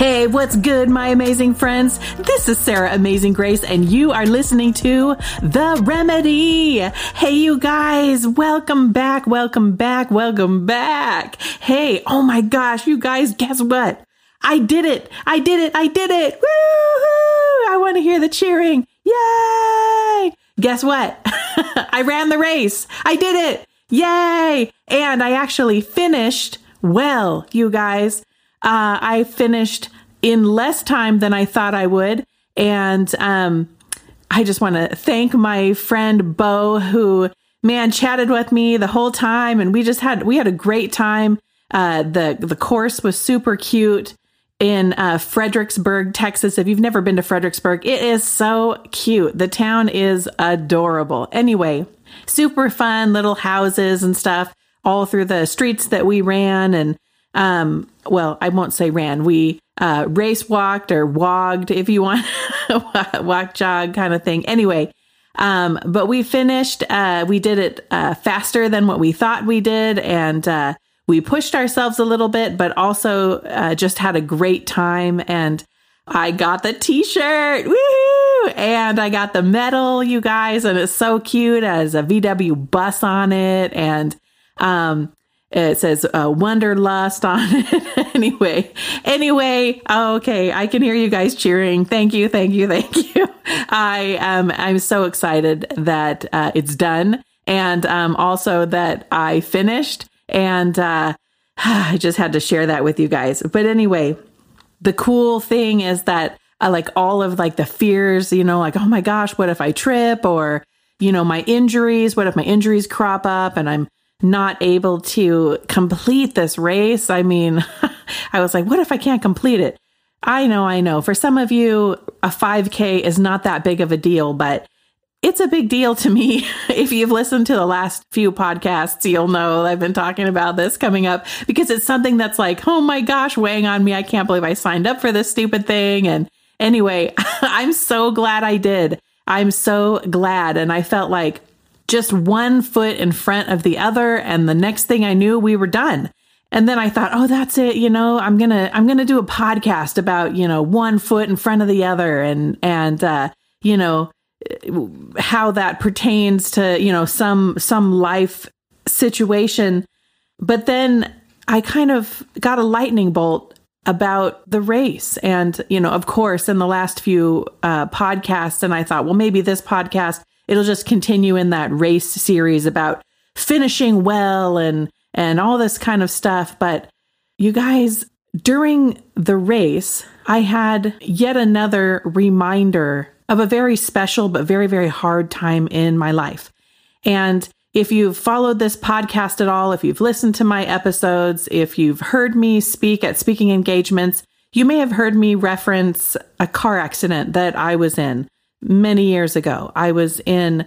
Hey, what's good, my amazing friends? This is Sarah Amazing Grace, and you are listening to The Remedy. Hey, you guys, welcome back, welcome back, welcome back. Hey, oh my gosh, you guys, guess what? I did it! I did it! I did it! Woohoo! I want to hear the cheering. Yay! Guess what? I ran the race. I did it! Yay! And I actually finished well, you guys. Uh, I finished in less time than I thought I would. And um, I just want to thank my friend Bo, who, man, chatted with me the whole time. And we just had, we had a great time. Uh, the, the course was super cute in uh, Fredericksburg, Texas. If you've never been to Fredericksburg, it is so cute. The town is adorable. Anyway, super fun little houses and stuff all through the streets that we ran. And um, well, I won't say ran. We uh, race walked or wogged, if you want, walk, jog kind of thing. Anyway, um, but we finished. Uh, we did it uh, faster than what we thought we did, and uh, we pushed ourselves a little bit, but also uh, just had a great time. And I got the T-shirt, woohoo! And I got the medal, you guys, and it's so cute. as a VW bus on it, and um, it says uh, on it. anyway, anyway, okay, I can hear you guys cheering. Thank you, thank you, thank you. I am I'm so excited that uh, it's done, and um, also that I finished, and uh, I just had to share that with you guys. But anyway, the cool thing is that uh, like all of like the fears, you know, like oh my gosh, what if I trip or you know my injuries? What if my injuries crop up and I'm not able to complete this race. I mean, I was like, what if I can't complete it? I know, I know. For some of you, a 5K is not that big of a deal, but it's a big deal to me. if you've listened to the last few podcasts, you'll know I've been talking about this coming up because it's something that's like, oh my gosh, weighing on me. I can't believe I signed up for this stupid thing. And anyway, I'm so glad I did. I'm so glad. And I felt like just one foot in front of the other. And the next thing I knew, we were done. And then I thought, oh, that's it. You know, I'm going to, I'm going to do a podcast about, you know, one foot in front of the other and, and, uh, you know, how that pertains to, you know, some, some life situation. But then I kind of got a lightning bolt about the race. And, you know, of course, in the last few uh, podcasts, and I thought, well, maybe this podcast it'll just continue in that race series about finishing well and and all this kind of stuff. But you guys during the race i had yet another reminder of a very special but very very hard time in my life. And if you've followed this podcast at all if you've listened to my episodes if you've heard me speak at speaking engagements you may have heard me reference a car accident that i was in many years ago. I was in,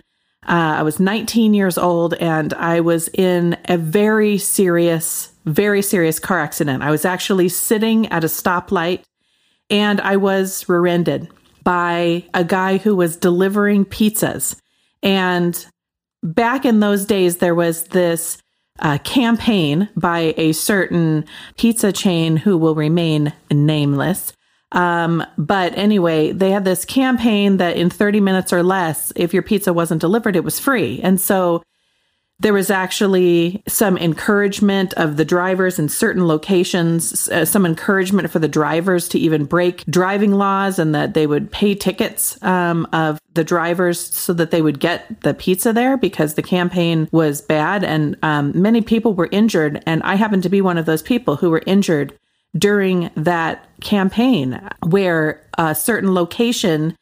uh, I was 19 years old and I was in a very serious, very serious car accident. I was actually sitting at a stoplight and I was rear ended by a guy who was delivering pizzas. And back in those days, there was this uh, campaign by a certain pizza chain who will remain nameless um, but anyway, they had this campaign that in 30 minutes or less, if your pizza wasn't delivered, it was free. And so there was actually some encouragement of the drivers in certain locations, uh, some encouragement for the drivers to even break driving laws and that they would pay tickets um, of the drivers so that they would get the pizza there because the campaign was bad and um, many people were injured. And I happened to be one of those people who were injured during that campaign where a certain location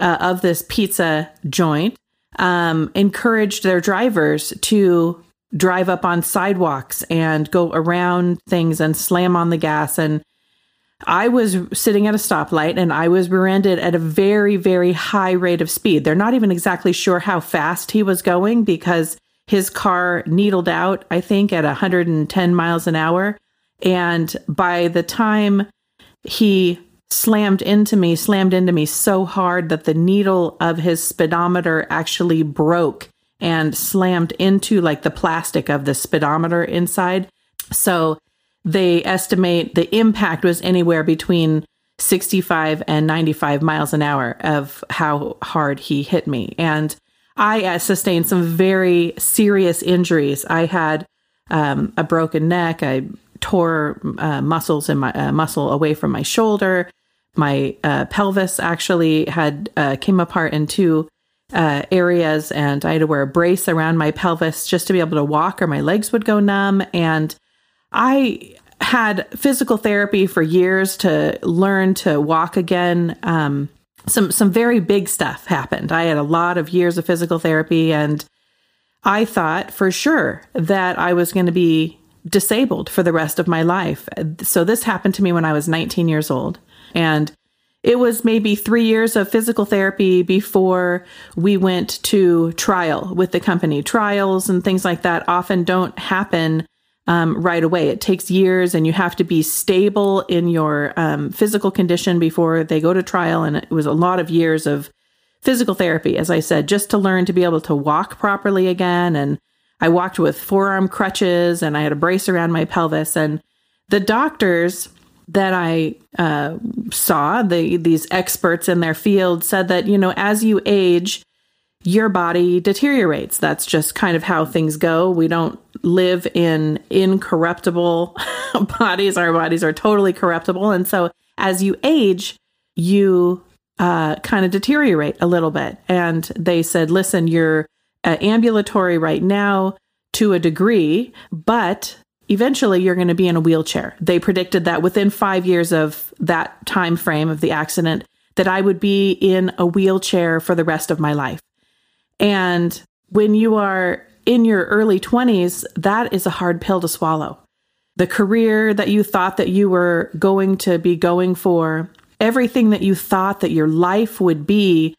uh, of this pizza joint um, encouraged their drivers to drive up on sidewalks and go around things and slam on the gas. And I was sitting at a stoplight and I was rear ended at a very, very high rate of speed. They're not even exactly sure how fast he was going because his car needled out, I think, at 110 miles an hour. And by the time he slammed into me, slammed into me so hard that the needle of his speedometer actually broke and slammed into like the plastic of the speedometer inside. So they estimate the impact was anywhere between 65 and 95 miles an hour of how hard he hit me. And I uh, sustained some very serious injuries. I had um, a broken neck. I tore uh, muscles in my uh, muscle away from my shoulder. My uh, pelvis actually had uh, came apart in two uh, areas, and I had to wear a brace around my pelvis just to be able to walk, or my legs would go numb. And I had physical therapy for years to learn to walk again. Um, some some very big stuff happened. I had a lot of years of physical therapy, and I thought for sure that I was going to be disabled for the rest of my life. So this happened to me when I was 19 years old, and it was maybe three years of physical therapy before we went to trial with the company. Trials and things like that often don't happen um, right away. It takes years, and you have to be stable in your um, physical condition before they go to trial. And it was a lot of years of physical therapy, as I said, just to learn to be able to walk properly again. And I walked with forearm crutches, and I had a brace around my pelvis. And the doctors that I uh, saw, the these experts in their field, said that you know as you age your body deteriorates. That's just kind of how things go. We don't live in incorruptible bodies. Our bodies are totally corruptible. And so as you age, you uh, kind of deteriorate a little bit. And they said, listen, you're uh, ambulatory right now to a degree, but eventually you're going to be in a wheelchair. They predicted that within five years of that time frame of the accident, that I would be in a wheelchair for the rest of my life. And when you are in your early 20s, that is a hard pill to swallow. The career that you thought that you were going to be going for, everything that you thought that your life would be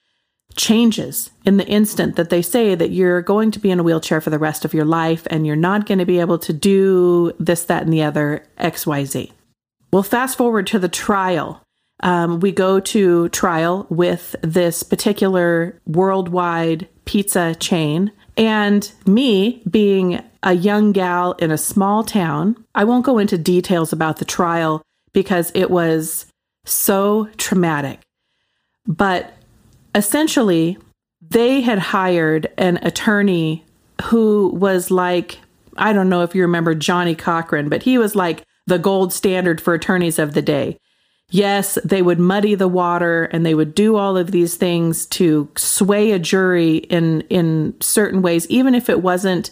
changes in the instant that they say that you're going to be in a wheelchair for the rest of your life and you're not going to be able to do this, that, and the other XYZ. Well, fast forward to the trial um, we go to trial with this particular worldwide pizza chain. And me being a young gal in a small town, I won't go into details about the trial because it was so traumatic. But essentially, they had hired an attorney who was like, I don't know if you remember Johnnie Cochran, but he was like the gold standard for attorneys of the day yes, they would muddy the water and they would do all of these things to sway a jury in in certain ways, even if it wasn't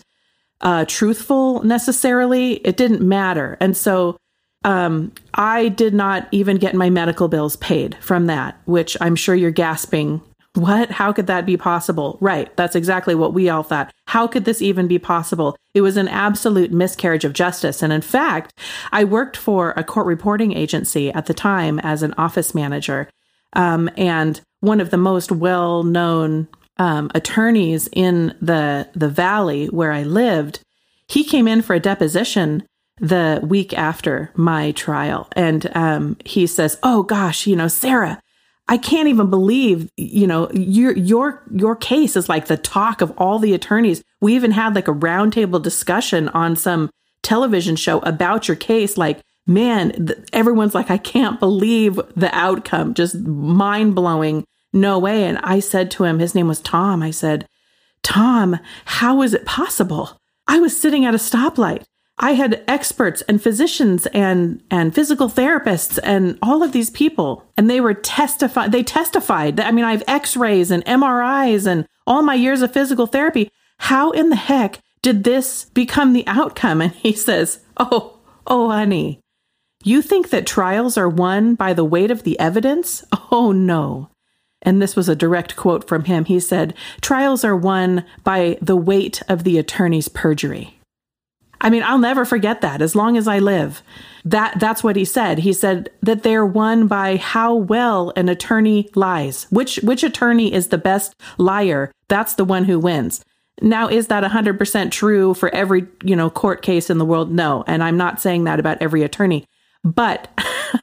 uh, truthful necessarily. It didn't matter, and so um, I did not even get my medical bills paid from that, which I'm sure you're gasping what? How could that be possible? Right. That's exactly what we all thought. How could this even be possible? It was an absolute miscarriage of justice. And in fact, I worked for a court reporting agency at the time as an office manager. Um, and one of the most well known um, attorneys in the, the valley where I lived, he came in for a deposition the week after my trial. And um, he says, Oh gosh, you know, Sarah, I can't even believe, you know, your your your case is like the talk of all the attorneys. We even had like a roundtable discussion on some television show about your case. Like, man, th- everyone's like, I can't believe the outcome, just mind blowing. No way. And I said to him, his name was Tom. I said, Tom, how is it possible? I was sitting at a stoplight. I had experts and physicians and and physical therapists and all of these people and they were testify they testified I mean I have x-rays and MRIs and all my years of physical therapy. How in the heck did this become the outcome? And he says oh oh honey you think that trials are won by the weight of the evidence? Oh no. And this was a direct quote from him. He said trials are won by the weight of the attorney's perjury I mean, I'll never forget that as long as I live. That that's what he said. He said that they're won by how well an attorney lies. Which which attorney is the best liar? That's the one who wins. Now, is that 100% true for every, you know, court case in the world? No. And I'm not saying that about every attorney. But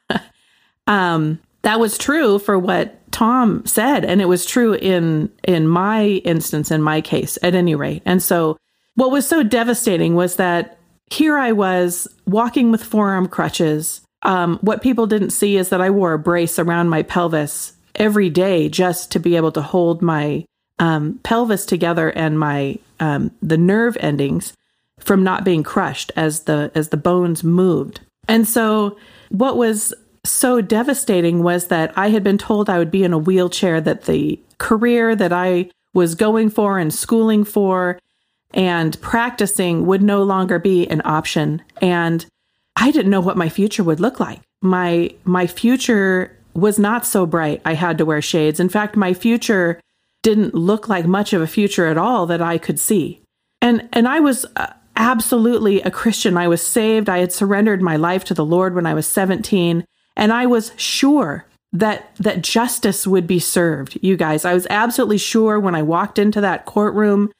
um that was true for what Tom said and it was true in in my instance in my case at any rate. And so what was so devastating was that here I was walking with forearm crutches. Um, what people didn't see is that I wore a brace around my pelvis every day just to be able to hold my um, pelvis together and my um, the nerve endings from not being crushed as the as the bones moved. And so what was so devastating was that I had been told I would be in a wheelchair that the career that I was going for and schooling for and practicing would no longer be an option and I didn't know what my future would look like. My my future was not so bright. I had to wear shades. In fact, my future didn't look like much of a future at all that I could see. And and I was uh, absolutely a Christian. I was saved. I had surrendered my life to the Lord when I was 17, and I was sure that that justice would be served. You guys, I was absolutely sure when I walked into that courtroom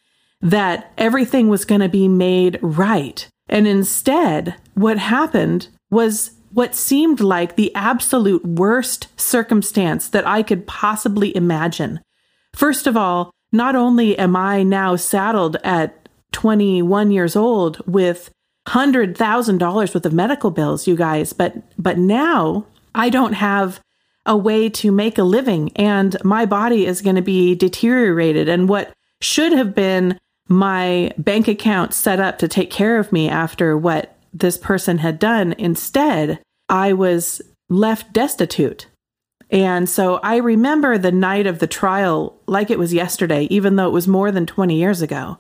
that everything was going to be made right. And instead, what happened was what seemed like the absolute worst circumstance that I could possibly imagine. First of all, not only am I now saddled at 21 years old with $100,000 worth of medical bills, you guys, but but now I don't have a way to make a living and my body is going to be deteriorated and what should have been my bank account set up to take care of me after what this person had done. Instead, I was left destitute. And so I remember the night of the trial like it was yesterday, even though it was more than 20 years ago.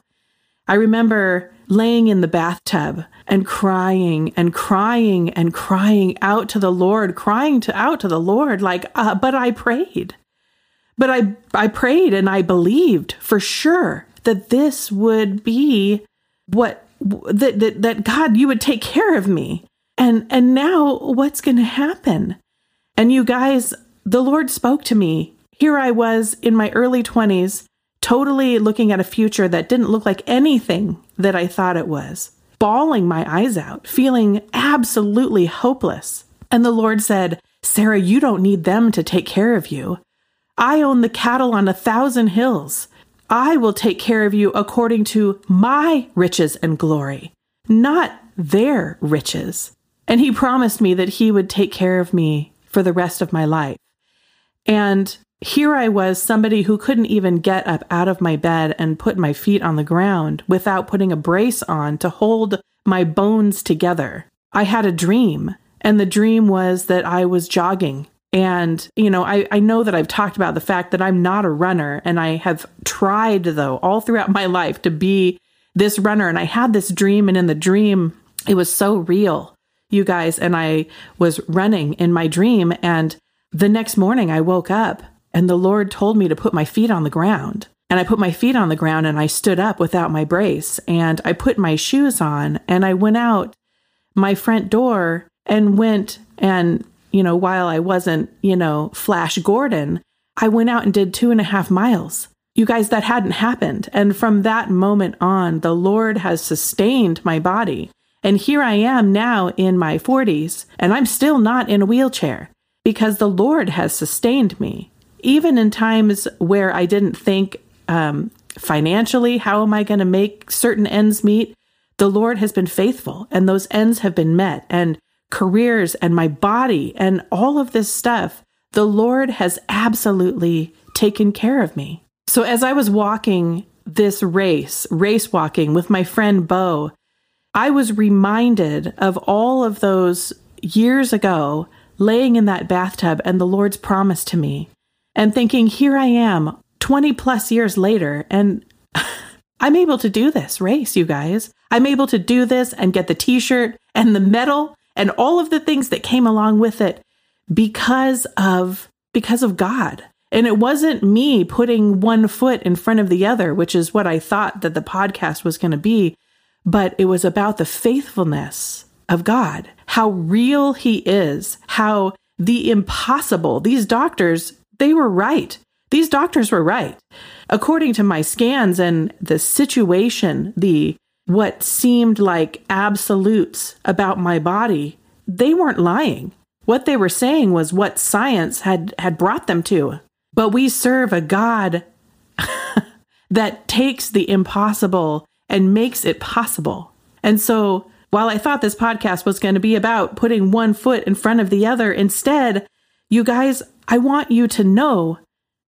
I remember laying in the bathtub and crying and crying and crying out to the Lord, crying to out to the Lord, like, uh, but I prayed. But I, I prayed and I believed for sure that this would be what that, that that God you would take care of me. And and now what's going to happen? And you guys, the Lord spoke to me. Here I was in my early 20s, totally looking at a future that didn't look like anything that I thought it was, bawling my eyes out, feeling absolutely hopeless. And the Lord said, Sarah, you don't need them to take care of you. I own the cattle on a thousand hills. I will take care of you according to my riches and glory, not their riches. And he promised me that he would take care of me for the rest of my life. And here I was, somebody who couldn't even get up out of my bed and put my feet on the ground without putting a brace on to hold my bones together. I had a dream, and the dream was that I was jogging and, you know, I, I know that I've talked about the fact that I'm not a runner and I have tried though all throughout my life to be this runner. And I had this dream and in the dream, it was so real, you guys. And I was running in my dream. And the next morning I woke up and the Lord told me to put my feet on the ground. And I put my feet on the ground and I stood up without my brace and I put my shoes on and I went out my front door and went and you know, while I wasn't, you know, Flash Gordon, I went out and did two and a half miles. You guys, that hadn't happened. And from that moment on, the Lord has sustained my body. And here I am now in my 40s, and I'm still not in a wheelchair because the Lord has sustained me. Even in times where I didn't think um, financially, how am I going to make certain ends meet? The Lord has been faithful, and those ends have been met. And careers and my body and all of this stuff, the Lord has absolutely taken care of me. So as I was walking this race, race walking with my friend Bo, I was reminded of all of those years ago laying in that bathtub and the Lord's promise to me and thinking, here I am 20 plus years later, and I'm able to do this race, you guys. I'm able to do this and get the t shirt and the medal and all of the things that came along with it because of because of God. And it wasn't me putting one foot in front of the other, which is what I thought that the podcast was going to be, but it was about the faithfulness of God, how real he is, how the impossible, these doctors, they were right. These doctors were right. According to my scans and the situation, the what seemed like absolutes about my body, they weren't lying. What they were saying was what science had, had brought them to. But we serve a God that takes the impossible and makes it possible. And so while I thought this podcast was going to be about putting one foot in front of the other, instead, you guys, I want you to know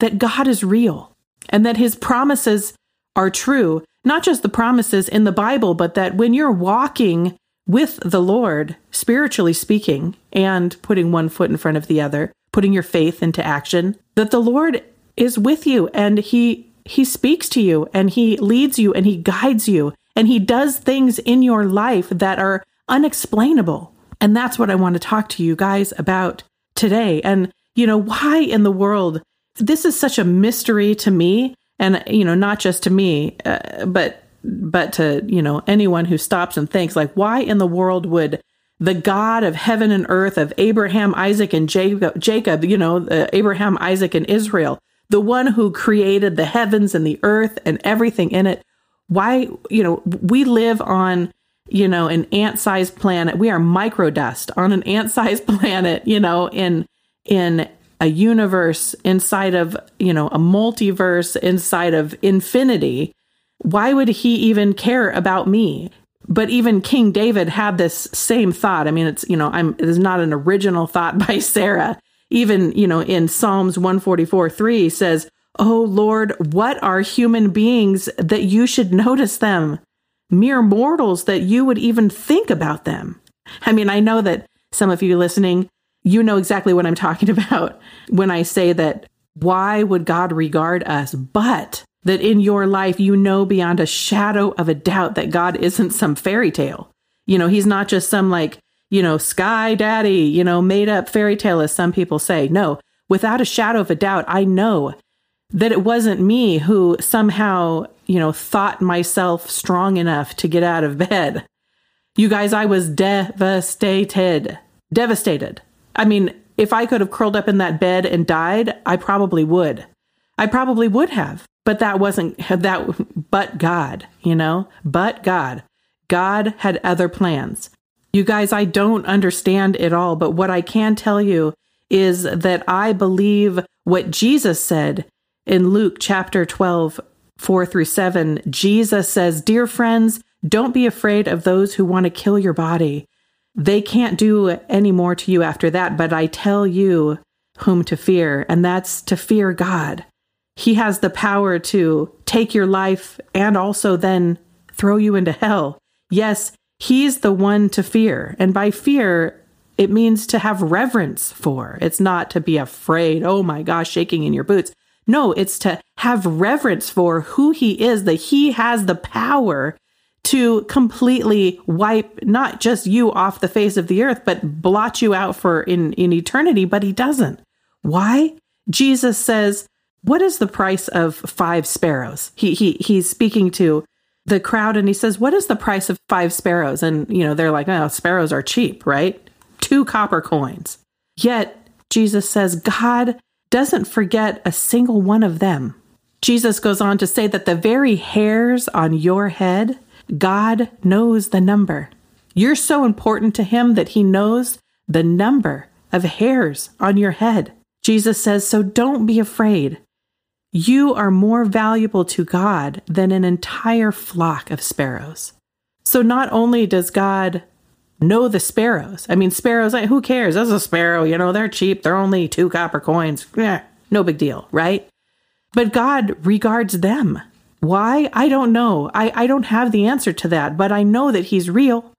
that God is real and that his promises are true. Not just the promises in the Bible, but that when you're walking with the Lord, spiritually speaking, and putting one foot in front of the other, putting your faith into action, that the Lord is with you and he he speaks to you and he leads you and he guides you and he does things in your life that are unexplainable. And that's what I want to talk to you guys about today. And, you know, why in the world this is such a mystery to me and, you know, not just to me, uh, but, but to, you know, anyone who stops and thinks like, why in the world would the God of heaven and earth of Abraham, Isaac, and Jacob, Jacob you know, uh, Abraham, Isaac, and Israel, the one who created the heavens and the earth and everything in it, why, you know, we live on, you know, an ant sized planet. We are microdust on an ant sized planet, you know, in, in a universe inside of, you know, a multiverse inside of infinity. Why would he even care about me? But even King David had this same thought. I mean, it's, you know, I'm, it is not an original thought by Sarah. Even, you know, in Psalms 144 3 says, Oh Lord, what are human beings that you should notice them? Mere mortals that you would even think about them. I mean, I know that some of you listening, you know exactly what I'm talking about when I say that why would God regard us? But that in your life, you know beyond a shadow of a doubt that God isn't some fairy tale. You know, he's not just some like, you know, sky daddy, you know, made up fairy tale, as some people say. No, without a shadow of a doubt, I know that it wasn't me who somehow, you know, thought myself strong enough to get out of bed. You guys, I was devastated. Devastated. I mean, if I could have curled up in that bed and died, I probably would. I probably would have. But that wasn't that, but God, you know, but God. God had other plans. You guys, I don't understand it all, but what I can tell you is that I believe what Jesus said in Luke chapter 12, 4 through 7, Jesus says, Dear friends, don't be afraid of those who want to kill your body. They can't do any more to you after that, but I tell you whom to fear, and that's to fear God. He has the power to take your life and also then throw you into hell. Yes, He's the one to fear. And by fear, it means to have reverence for. It's not to be afraid, oh my gosh, shaking in your boots. No, it's to have reverence for who he is, that he has the power to completely wipe not just you off the face of the earth, but blot you out for in, in eternity, but he doesn't. Why? Jesus says, What is the price of five sparrows? He he he's speaking to the crowd and he says, What is the price of five sparrows? And you know, they're like, Oh, sparrows are cheap, right? Two copper coins. Yet Jesus says, God doesn't forget a single one of them. Jesus goes on to say that the very hairs on your head, God knows the number. You're so important to him that he knows the number of hairs on your head. Jesus says, so don't be afraid. You are more valuable to God than an entire flock of sparrows. So not only does God know the sparrows. I mean, sparrows, who cares? That's a sparrow, you know, they're cheap. They're only two copper coins. No big deal, right? But God regards them. Why? I don't know. I, I don't have the answer to that, but I know that He's real.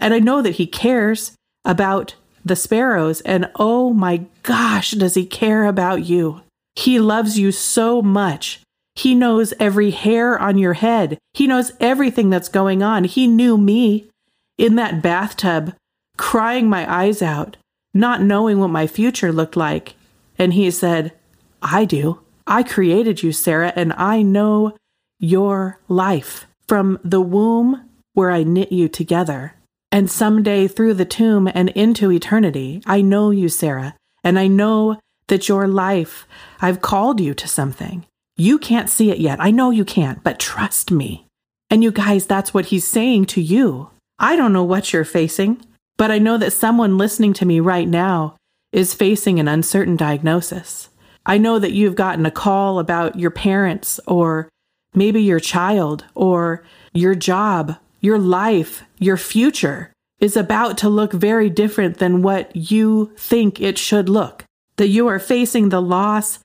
And I know that He cares about the sparrows. And oh my gosh, does He care about you? He loves you so much. He knows every hair on your head. He knows everything that's going on. He knew me in that bathtub, crying my eyes out, not knowing what my future looked like. And he said, I do. I created you, Sarah, and I know your life from the womb where I knit you together. And someday through the tomb and into eternity, I know you, Sarah, and I know that your life, I've called you to something. You can't see it yet. I know you can't, but trust me. And you guys, that's what he's saying to you. I don't know what you're facing, but I know that someone listening to me right now is facing an uncertain diagnosis. I know that you've gotten a call about your parents or maybe your child or your job, your life, your future is about to look very different than what you think it should look. That you are facing the loss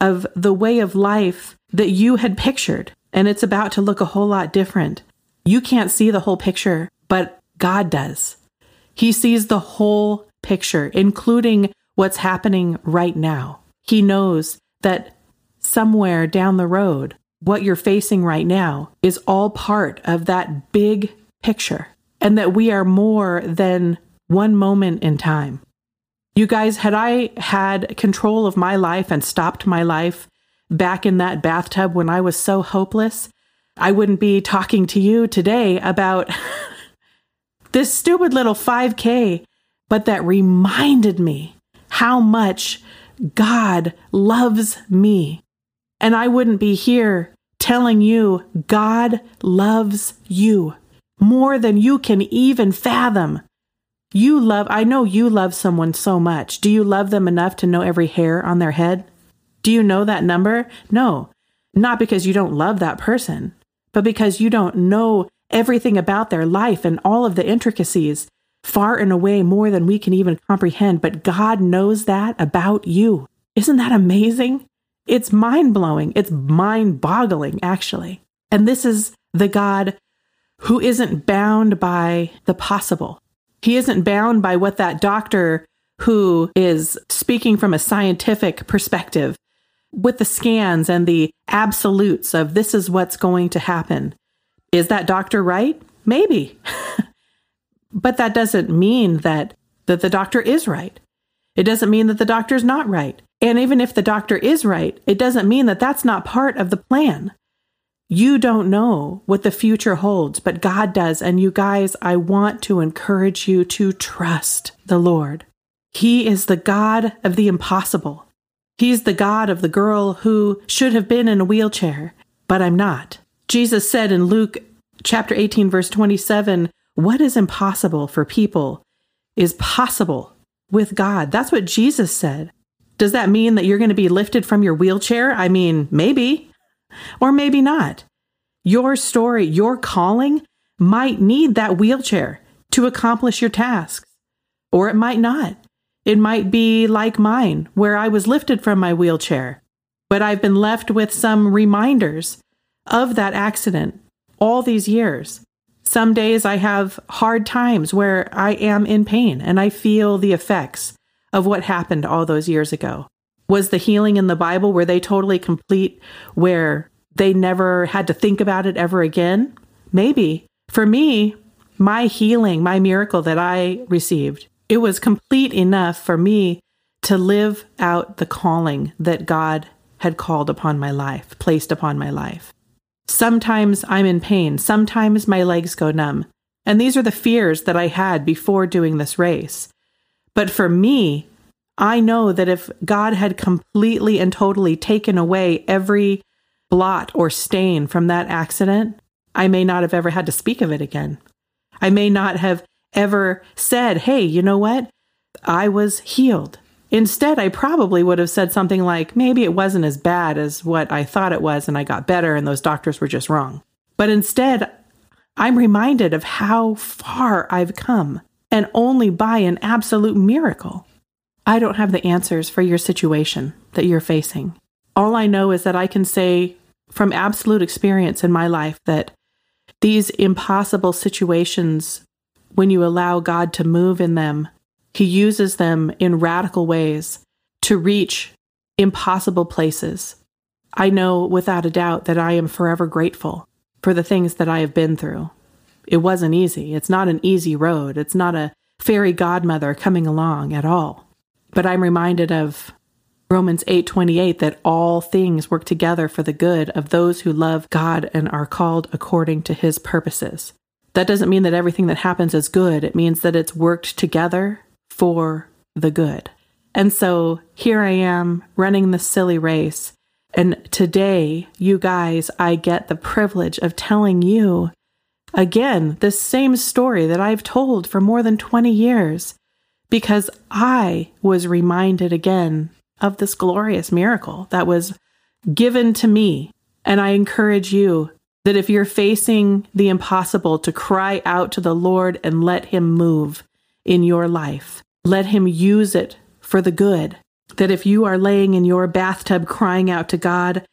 of the way of life that you had pictured, and it's about to look a whole lot different. You can't see the whole picture, but God does. He sees the whole picture, including what's happening right now. He knows that somewhere down the road, what you're facing right now is all part of that big picture, and that we are more than one moment in time. You guys, had I had control of my life and stopped my life back in that bathtub when I was so hopeless, I wouldn't be talking to you today about this stupid little 5K, but that reminded me how much God loves me. And I wouldn't be here telling you God loves you more than you can even fathom. You love, I know you love someone so much. Do you love them enough to know every hair on their head? Do you know that number? No, not because you don't love that person, but because you don't know everything about their life and all of the intricacies far and away more than we can even comprehend. But God knows that about you. Isn't that amazing? It's mind blowing. It's mind boggling, actually. And this is the God who isn't bound by the possible. He isn't bound by what that doctor who is speaking from a scientific perspective with the scans and the absolutes of this is what's going to happen. Is that doctor right? Maybe. but that doesn't mean that, that the doctor is right. It doesn't mean that the doctor's not right. And even if the doctor is right, it doesn't mean that that's not part of the plan. You don't know what the future holds, but God does. And you guys, I want to encourage you to trust the Lord. He is the God of the impossible. He's the God of the girl who should have been in a wheelchair, but I'm not. Jesus said in Luke chapter 18, verse 27, What is impossible for people is possible with God. That's what Jesus said. Does that mean that you're going to be lifted from your wheelchair? I mean, maybe, or maybe not. Your story, your calling might need that wheelchair to accomplish your tasks, or it might not. It might be like mine, where I was lifted from my wheelchair, but I've been left with some reminders of that accident all these years. Some days I have hard times where I am in pain and I feel the effects of what happened all those years ago. Was the healing in the Bible, were they totally complete, where they never had to think about it ever again? Maybe. For me, my healing, my miracle that I received, it was complete enough for me to live out the calling that God had called upon my life, placed upon my life. Sometimes I'm in pain. Sometimes my legs go numb. And these are the fears that I had before doing this race. But for me, I know that if God had completely and totally taken away every blot or stain from that accident, I may not have ever had to speak of it again. I may not have ever said, Hey, you know what? I was healed. Instead, I probably would have said something like, maybe it wasn't as bad as what I thought it was, and I got better, and those doctors were just wrong. But instead, I'm reminded of how far I've come, and only by an absolute miracle. I don't have the answers for your situation that you're facing. All I know is that I can say from absolute experience in my life that these impossible situations, when you allow God to move in them, he uses them in radical ways to reach impossible places. I know without a doubt that I am forever grateful for the things that I have been through. It wasn't easy. It's not an easy road. It's not a fairy godmother coming along at all. But I'm reminded of Romans 8:28 that all things work together for the good of those who love God and are called according to his purposes. That doesn't mean that everything that happens is good. It means that it's worked together for the good. And so here I am running this silly race. And today, you guys, I get the privilege of telling you again this same story that I've told for more than 20 years because I was reminded again of this glorious miracle that was given to me. And I encourage you that if you're facing the impossible, to cry out to the Lord and let Him move in your life. Let Him use it for the good. That if you are laying in your bathtub crying out to God,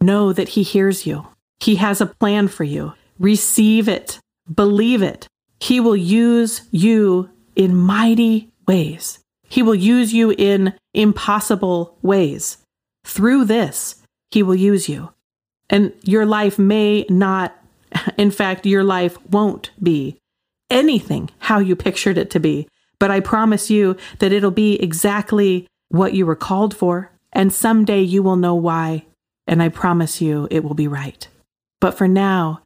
know that He hears you. He has a plan for you. Receive it. Believe it. He will use you in mighty ways. He will use you in impossible ways. Through this, He will use you. And your life may not, in fact, your life won't be anything how you pictured it to be. But I promise you that it'll be exactly what you were called for. And someday you will know why. And I promise you it will be right. But for now,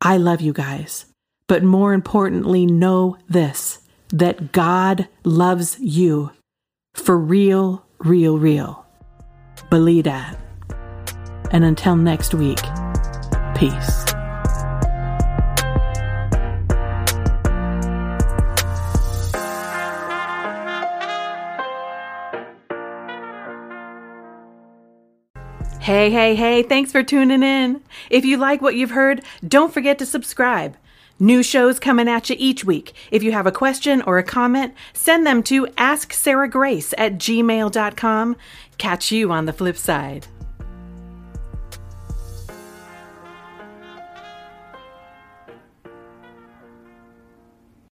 I love you guys. But more importantly, know this that God loves you for real, real, real. Believe that. And until next week, peace. Hey, hey, hey, thanks for tuning in. If you like what you've heard, don't forget to subscribe. New shows coming at you each week. If you have a question or a comment, send them to AskSarahGrace at gmail.com. Catch you on the flip side.